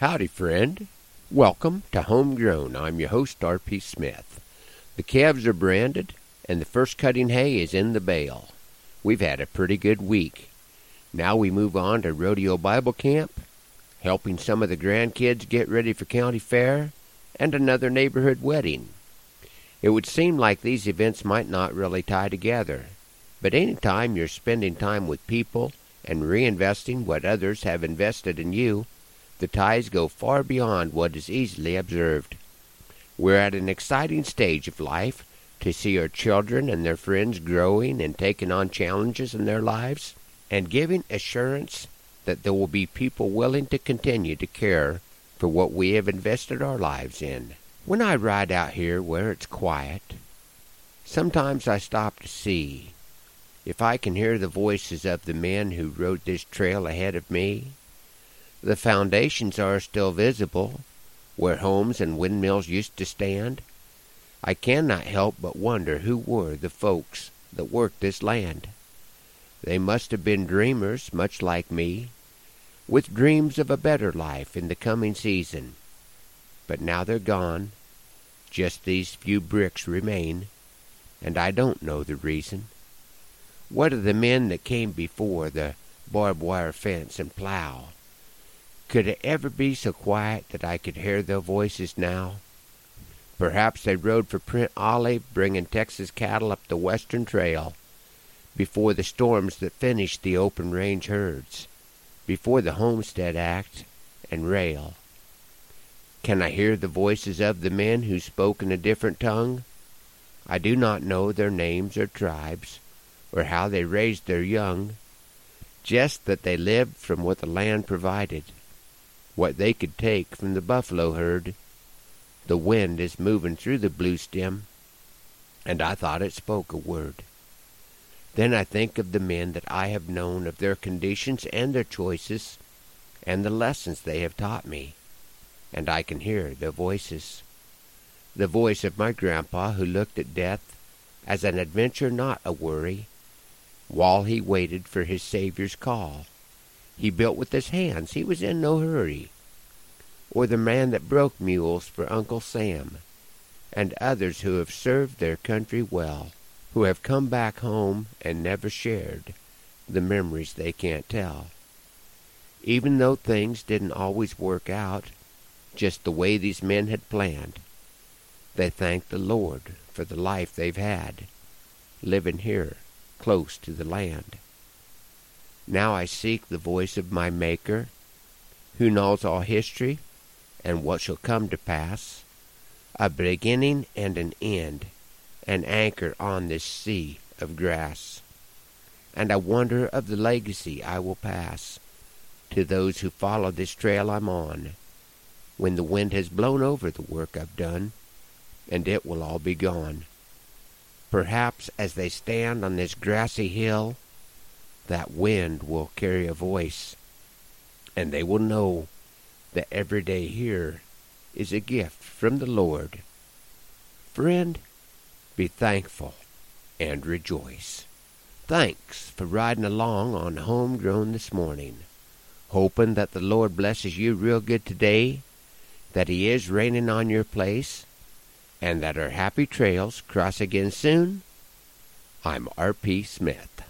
Howdy, friend. Welcome to Homegrown. I'm your host, R.P. Smith. The calves are branded, and the first cutting hay is in the bale. We've had a pretty good week. Now we move on to Rodeo Bible Camp, helping some of the grandkids get ready for county fair, and another neighborhood wedding. It would seem like these events might not really tie together, but any time you're spending time with people and reinvesting what others have invested in you, the ties go far beyond what is easily observed. We're at an exciting stage of life to see our children and their friends growing and taking on challenges in their lives and giving assurance that there will be people willing to continue to care for what we have invested our lives in. When I ride out here where it's quiet, sometimes I stop to see if I can hear the voices of the men who rode this trail ahead of me the foundations are still visible, where homes and windmills used to stand. I cannot help but wonder who were the folks that worked this land. They must have been dreamers, much like me, with dreams of a better life in the coming season. But now they're gone. Just these few bricks remain, and I don't know the reason. What of the men that came before the barbed wire fence and plow? Could it ever be so quiet that I could hear their voices now? Perhaps they rode for Print Olive, bringing Texas cattle up the western trail, before the storms that finished the open range herds, before the Homestead Act and rail. Can I hear the voices of the men who spoke in a different tongue? I do not know their names or tribes, or how they raised their young, just that they lived from what the land provided what they could take from the buffalo herd. The wind is moving through the blue stem, and I thought it spoke a word. Then I think of the men that I have known, of their conditions and their choices, and the lessons they have taught me, and I can hear their voices. The voice of my grandpa who looked at death as an adventure, not a worry, while he waited for his Saviour's call. He built with his hands, he was in no hurry. Or the man that broke mules for Uncle Sam, and others who have served their country well, who have come back home and never shared the memories they can't tell. Even though things didn't always work out just the way these men had planned, they thank the Lord for the life they've had, living here close to the land. Now I seek the voice of my Maker, who knows all history and what shall come to pass, a beginning and an end, an anchor on this sea of grass. And a wonder of the legacy I will pass to those who follow this trail I'm on, when the wind has blown over the work I've done, and it will all be gone. Perhaps as they stand on this grassy hill, that wind will carry a voice, and they will know that every day here is a gift from the Lord. Friend, be thankful and rejoice. Thanks for riding along on Homegrown this morning. Hoping that the Lord blesses you real good today, that He is raining on your place, and that our happy trails cross again soon. I'm R.P. Smith.